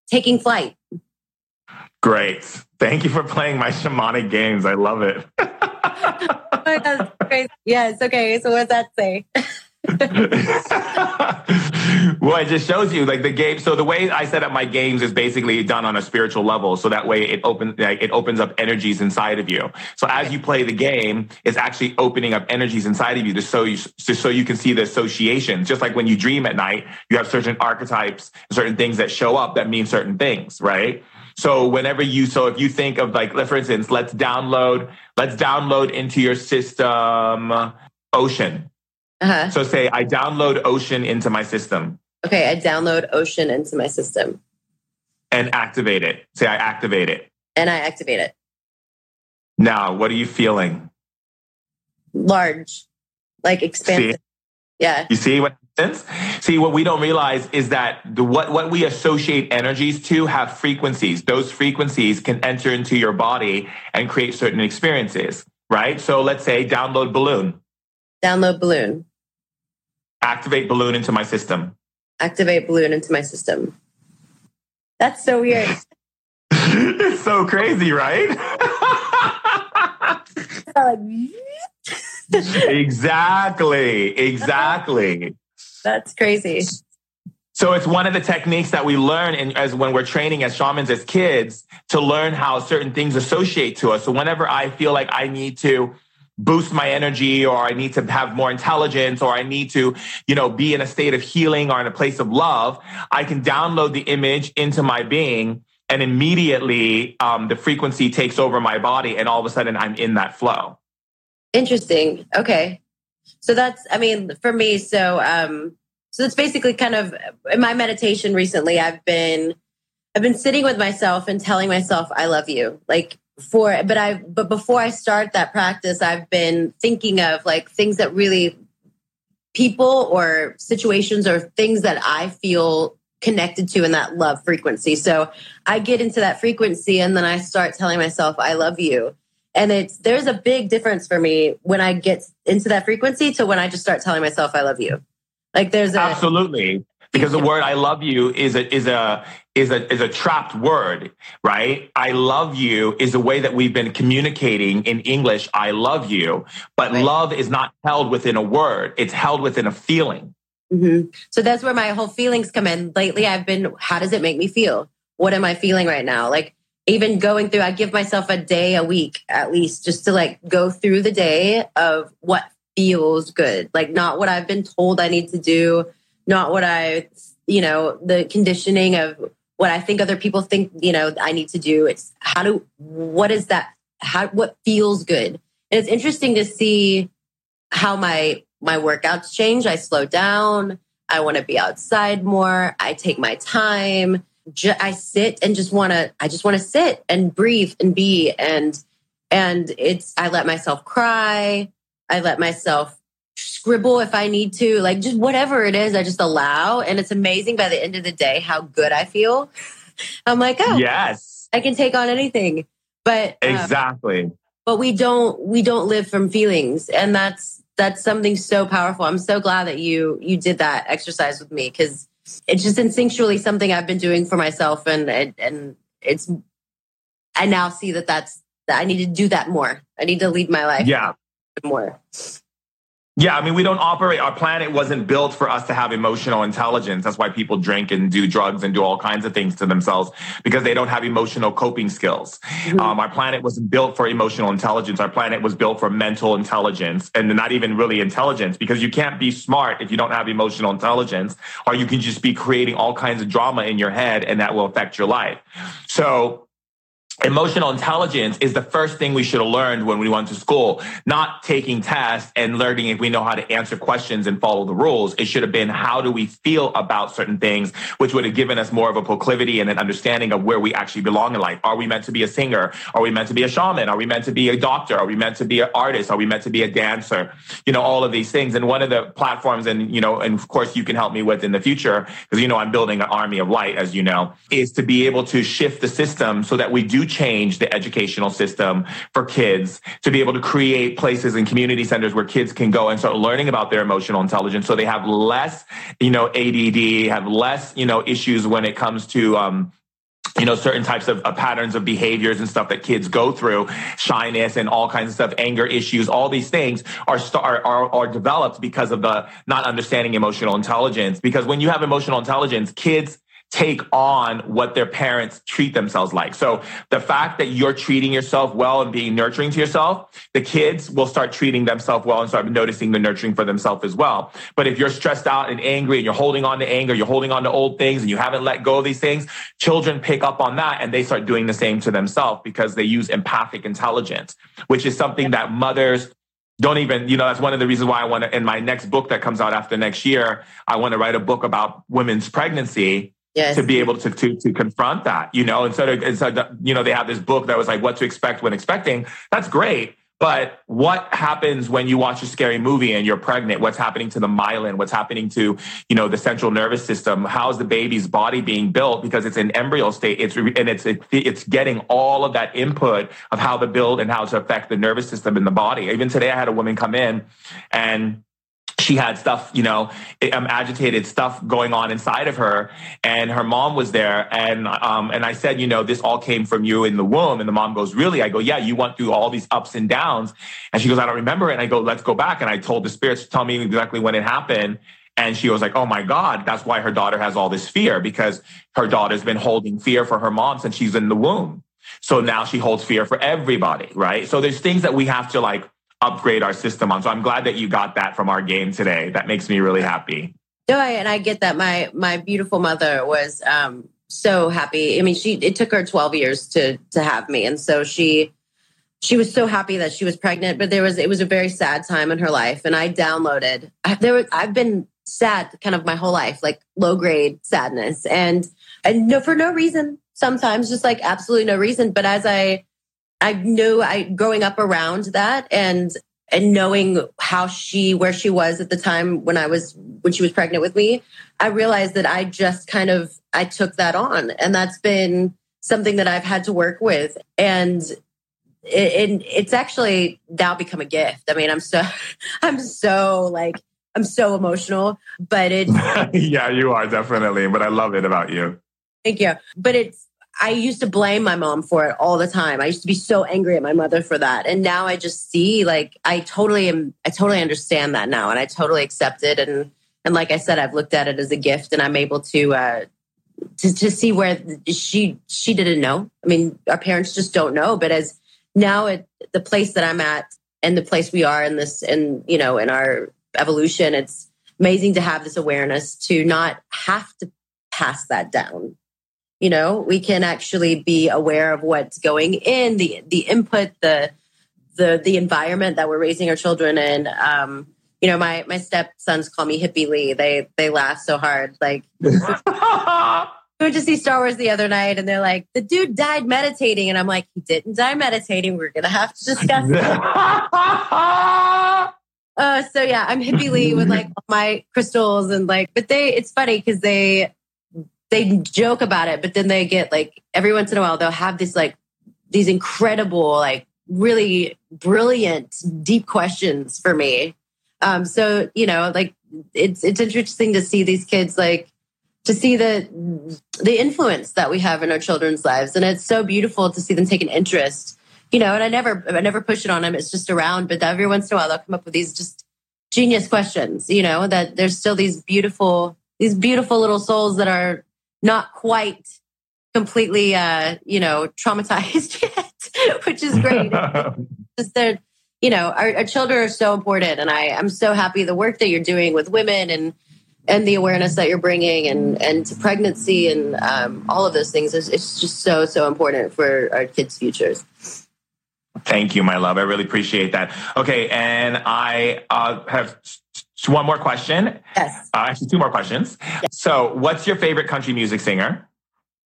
Taking flight. Great. Thank you for playing my shamanic games. I love it. oh my God, crazy. Yes. Okay. So what does that say? well, it just shows you like the game. So the way I set up my games is basically done on a spiritual level. So that way it opens like it opens up energies inside of you. So as you play the game, it's actually opening up energies inside of you to so you so you can see the associations. Just like when you dream at night, you have certain archetypes, certain things that show up that mean certain things, right? So whenever you, so if you think of like, for instance, let's download, let's download into your system ocean uh-huh. So say I download Ocean into my system. Okay, I download Ocean into my system. And activate it. Say I activate it. And I activate it. Now, what are you feeling? Large, like expansive. See? Yeah. You see what happens? See, what we don't realize is that the, what, what we associate energies to have frequencies. Those frequencies can enter into your body and create certain experiences right? So let's say download balloon. Download balloon. Activate balloon into my system. Activate balloon into my system. That's so weird. it's so crazy, right? exactly. Exactly. That's crazy. So it's one of the techniques that we learn in, as when we're training as shamans as kids to learn how certain things associate to us. So whenever I feel like I need to boost my energy or I need to have more intelligence or I need to, you know, be in a state of healing or in a place of love, I can download the image into my being and immediately um, the frequency takes over my body and all of a sudden I'm in that flow. Interesting. Okay. So that's, I mean, for me, so, um, so it's basically kind of in my meditation recently, I've been, I've been sitting with myself and telling myself, I love you. Like for, but I, but before I start that practice, I've been thinking of like things that really people or situations or things that I feel connected to in that love frequency. So I get into that frequency and then I start telling myself, I love you. And it's there's a big difference for me when I get into that frequency to when I just start telling myself I love you. Like there's a Absolutely. Because the word I love you is a is a is a is a trapped word, right? I love you is a way that we've been communicating in English, I love you, but right. love is not held within a word. It's held within a feeling. Mm-hmm. So that's where my whole feelings come in. Lately, I've been, how does it make me feel? What am I feeling right now? Like, even going through, I give myself a day a week at least just to like go through the day of what feels good. Like, not what I've been told I need to do, not what I, you know, the conditioning of what I think other people think, you know, I need to do. It's how do, what is that? How, what feels good? And it's interesting to see how my my workouts change. I slow down. I want to be outside more. I take my time. I sit and just want to, I just want to sit and breathe and be. And, and it's, I let myself cry. I let myself scribble if I need to, like just whatever it is, I just allow. And it's amazing by the end of the day how good I feel. I'm like, oh, yes, I can take on anything. But um, exactly. But we don't, we don't live from feelings. And that's, that's something so powerful. I'm so glad that you you did that exercise with me because it's just instinctually something I've been doing for myself, and and it's I now see that that's that I need to do that more. I need to lead my life. Yeah, more. Yeah, I mean, we don't operate. Our planet wasn't built for us to have emotional intelligence. That's why people drink and do drugs and do all kinds of things to themselves because they don't have emotional coping skills. Mm-hmm. Um, our planet wasn't built for emotional intelligence. Our planet was built for mental intelligence and not even really intelligence because you can't be smart if you don't have emotional intelligence, or you can just be creating all kinds of drama in your head and that will affect your life. So emotional intelligence is the first thing we should have learned when we went to school. Not taking tests and learning if we know how to answer questions and follow the rules. It should have been how do we feel about certain things which would have given us more of a proclivity and an understanding of where we actually belong in life. Are we meant to be a singer? Are we meant to be a shaman? Are we meant to be a doctor? Are we meant to be an artist? Are we meant to be a dancer? You know all of these things. And one of the platforms and you know and of course you can help me with in the future because you know i'm building an army of light as you know is to be able to shift the system so that we do change the educational system for kids to be able to create places and community centers where kids can go and start learning about their emotional intelligence. So they have less, you know, ADD, have less, you know, issues when it comes to, um, you know certain types of uh, patterns of behaviors and stuff that kids go through. Shyness and all kinds of stuff anger issues all these things are are, are are developed because of the not understanding emotional intelligence. Because when you have emotional intelligence kids take on what their parents treat themselves like. So the fact that you're treating yourself well and being nurturing to yourself, the kids will start treating themselves well and start noticing the nurturing for themselves as well. But if you're stressed out and angry and you're holding on to anger, you're holding on to old things and you haven't let go of these things, children pick up on that and they start doing the same to themselves because they use empathic intelligence, which is something that mothers don't even, you know, that's one of the reasons why I want to, in my next book that comes out after next year, I want to write a book about women's pregnancy yes. to be able to, to to confront that, you know, instead of instead of, you know they have this book that was like what to expect when expecting. That's great, But what happens when you watch a scary movie and you're pregnant? What's happening to the myelin? What's happening to, you know, the central nervous system? How's the baby's body being built? Because it's in embryo state. It's, and it's, it's getting all of that input of how to build and how to affect the nervous system in the body. Even today, I had a woman come in and she had stuff, you know, um, agitated stuff going on inside of her, and her mom was there, and um, and I said, you know, this all came from you in the womb, and the mom goes, really? I go, yeah, you went through all these ups and downs, and she goes, I don't remember it, and I go, let's go back, and I told the spirits to tell me exactly when it happened, and she was like, oh my god, that's why her daughter has all this fear because her daughter's been holding fear for her mom since she's in the womb. So now she holds fear for everybody, right? So there's things that we have to like upgrade our system on. So I'm glad that you got that from our game today. That makes me really happy. No, I, and I get that. My my beautiful mother was um, so happy. I mean, she it took her 12 years to to have me, and so she she was so happy that she was pregnant. But there was it was a very sad time in her life, and I downloaded. There was I've been sad kind of my whole life, like low grade sadness, and and no for no reason. Sometimes just like absolutely no reason. But as I I knew I growing up around that and and knowing how she where she was at the time when I was when she was pregnant with me, I realized that I just kind of I took that on and that's been something that I've had to work with and it, it, it's actually now become a gift. I mean, I'm so I'm so like I'm so emotional, but it Yeah, you are definitely, but I love it about you. Thank you. But it's I used to blame my mom for it all the time. I used to be so angry at my mother for that. And now I just see like I totally am I totally understand that now and I totally accept it and and like I said I've looked at it as a gift and I'm able to uh to, to see where she she didn't know. I mean, our parents just don't know, but as now at the place that I'm at and the place we are in this and you know in our evolution, it's amazing to have this awareness to not have to pass that down you know we can actually be aware of what's going in the the input the the the environment that we're raising our children in um you know my my stepsons call me hippie lee they they laugh so hard like we went to see Star Wars the other night, and they're like, "The dude died meditating," and I'm like, "He didn't die meditating. We're gonna have to discuss." uh, so yeah, I'm hippie Lee with like my crystals and like, but they, it's funny because they they joke about it, but then they get like every once in a while they'll have this like these incredible, like really brilliant, deep questions for me. Um, so you know, like it's it's interesting to see these kids like to see the the influence that we have in our children's lives, and it's so beautiful to see them take an interest. You know, and I never I never push it on them. It's just around, but every once in a while they'll come up with these just genius questions. You know, that there's still these beautiful these beautiful little souls that are not quite completely, uh, you know, traumatized yet, which is great. just they're, you know, our, our children are so important, and I, I'm so happy the work that you're doing with women and and the awareness that you're bringing and and to pregnancy and um, all of those things is it's just so so important for our kids' futures. Thank you, my love. I really appreciate that. Okay, and I uh, have one more question. Yes. Uh, actually, two more questions. Yes. So, what's your favorite country music singer?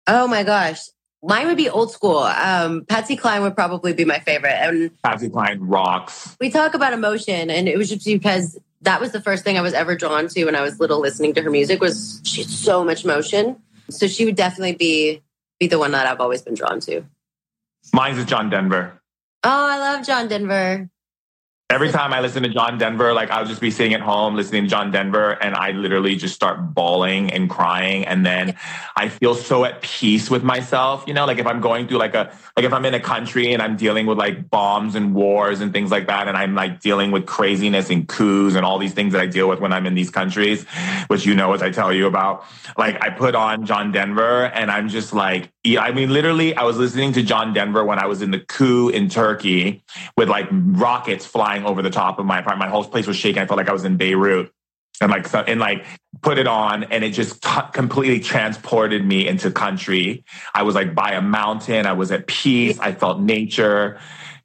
Oh my gosh. Mine would be old school. Um, Patsy Cline would probably be my favorite. And Patsy Cline rocks. We talk about emotion, and it was just because that was the first thing I was ever drawn to when I was little listening to her music was she had so much motion. So she would definitely be be the one that I've always been drawn to. Mine's is John Denver. Oh, I love John Denver. Every time I listen to John Denver, like I'll just be sitting at home listening to John Denver and I literally just start bawling and crying. And then I feel so at peace with myself. You know, like if I'm going through like a, like if I'm in a country and I'm dealing with like bombs and wars and things like that, and I'm like dealing with craziness and coups and all these things that I deal with when I'm in these countries, which you know, as I tell you about, like I put on John Denver and I'm just like, I mean, literally, I was listening to John Denver when I was in the coup in Turkey with like rockets flying over the top of my apartment. My whole place was shaking. I felt like I was in Beirut. And like, so, and like, put it on, and it just t- completely transported me into country. I was like by a mountain. I was at peace. I felt nature.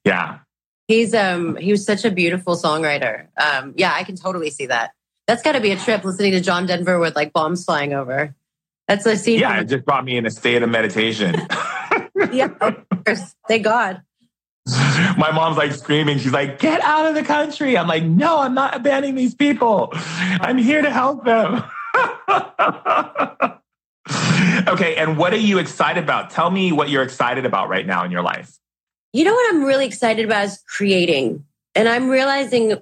Yeah. He's um he was such a beautiful songwriter. Um, yeah, I can totally see that. That's got to be a trip listening to John Denver with like bombs flying over. That's a scene. Yeah, it just brought me in a state of meditation. yeah, of course. Thank God. My mom's like screaming. She's like, get out of the country. I'm like, no, I'm not abandoning these people. I'm here to help them. okay. And what are you excited about? Tell me what you're excited about right now in your life. You know what I'm really excited about is creating. And I'm realizing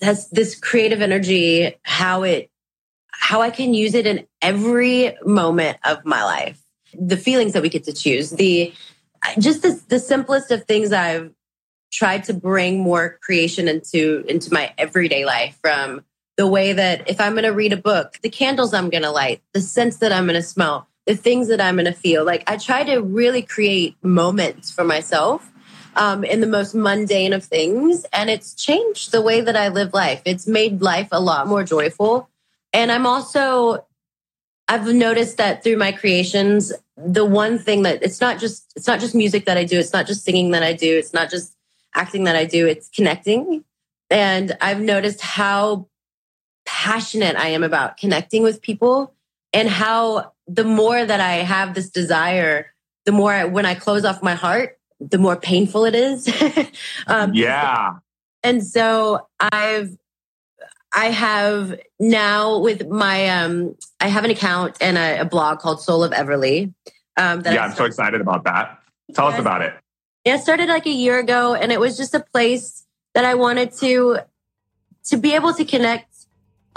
that's this creative energy, how it, how I can use it in every moment of my life. The feelings that we get to choose, the, just the, the simplest of things I've tried to bring more creation into into my everyday life from the way that if I'm going to read a book, the candles I'm going to light, the scents that I'm going to smell, the things that I'm going to feel. Like I try to really create moments for myself um, in the most mundane of things. And it's changed the way that I live life. It's made life a lot more joyful. And I'm also, I've noticed that through my creations, the one thing that it's not just, it's not just music that I do. It's not just singing that I do. It's not just acting that I do. It's connecting. And I've noticed how passionate I am about connecting with people and how the more that I have this desire, the more I, when I close off my heart, the more painful it is. um, yeah. And so I've, I have now with my, um, I have an account and a, a blog called Soul of Everly. Um, yeah, I'm so excited about that. Tell yes. us about it. Yeah, it started like a year ago and it was just a place that I wanted to, to be able to connect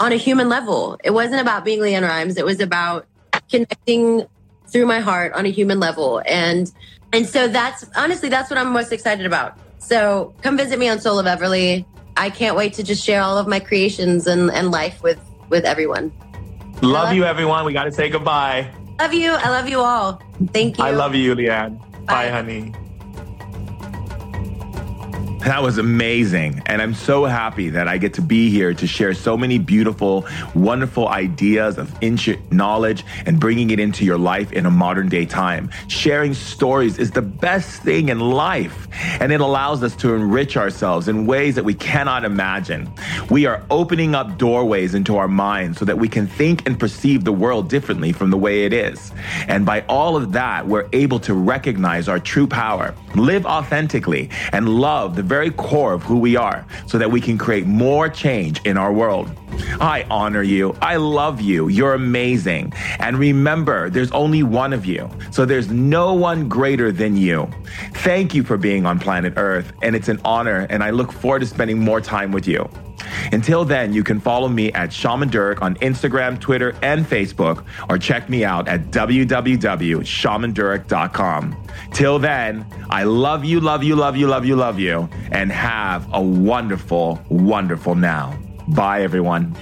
on a human level. It wasn't about being LeAnn Rimes. It was about connecting through my heart on a human level. And and so that's honestly that's what I'm most excited about. So come visit me on Soul of Everly. I can't wait to just share all of my creations and, and life with with everyone. Love, love you, everyone. We got to say goodbye. Love you. I love you all. Thank you. I love you, LeAnn. Bye, Bye honey. That was amazing. And I'm so happy that I get to be here to share so many beautiful, wonderful ideas of ancient knowledge and bringing it into your life in a modern day time. Sharing stories is the best thing in life, and it allows us to enrich ourselves in ways that we cannot imagine. We are opening up doorways into our minds so that we can think and perceive the world differently from the way it is. And by all of that, we're able to recognize our true power, live authentically, and love the very core of who we are so that we can create more change in our world. I honor you. I love you. You're amazing. And remember, there's only one of you. So there's no one greater than you. Thank you for being on planet Earth. And it's an honor. And I look forward to spending more time with you. Until then, you can follow me at Shaman Durek on Instagram, Twitter, and Facebook, or check me out at www.shamandurek.com. Till then, I love you, love you, love you, love you, love you, and have a wonderful, wonderful now. Bye, everyone.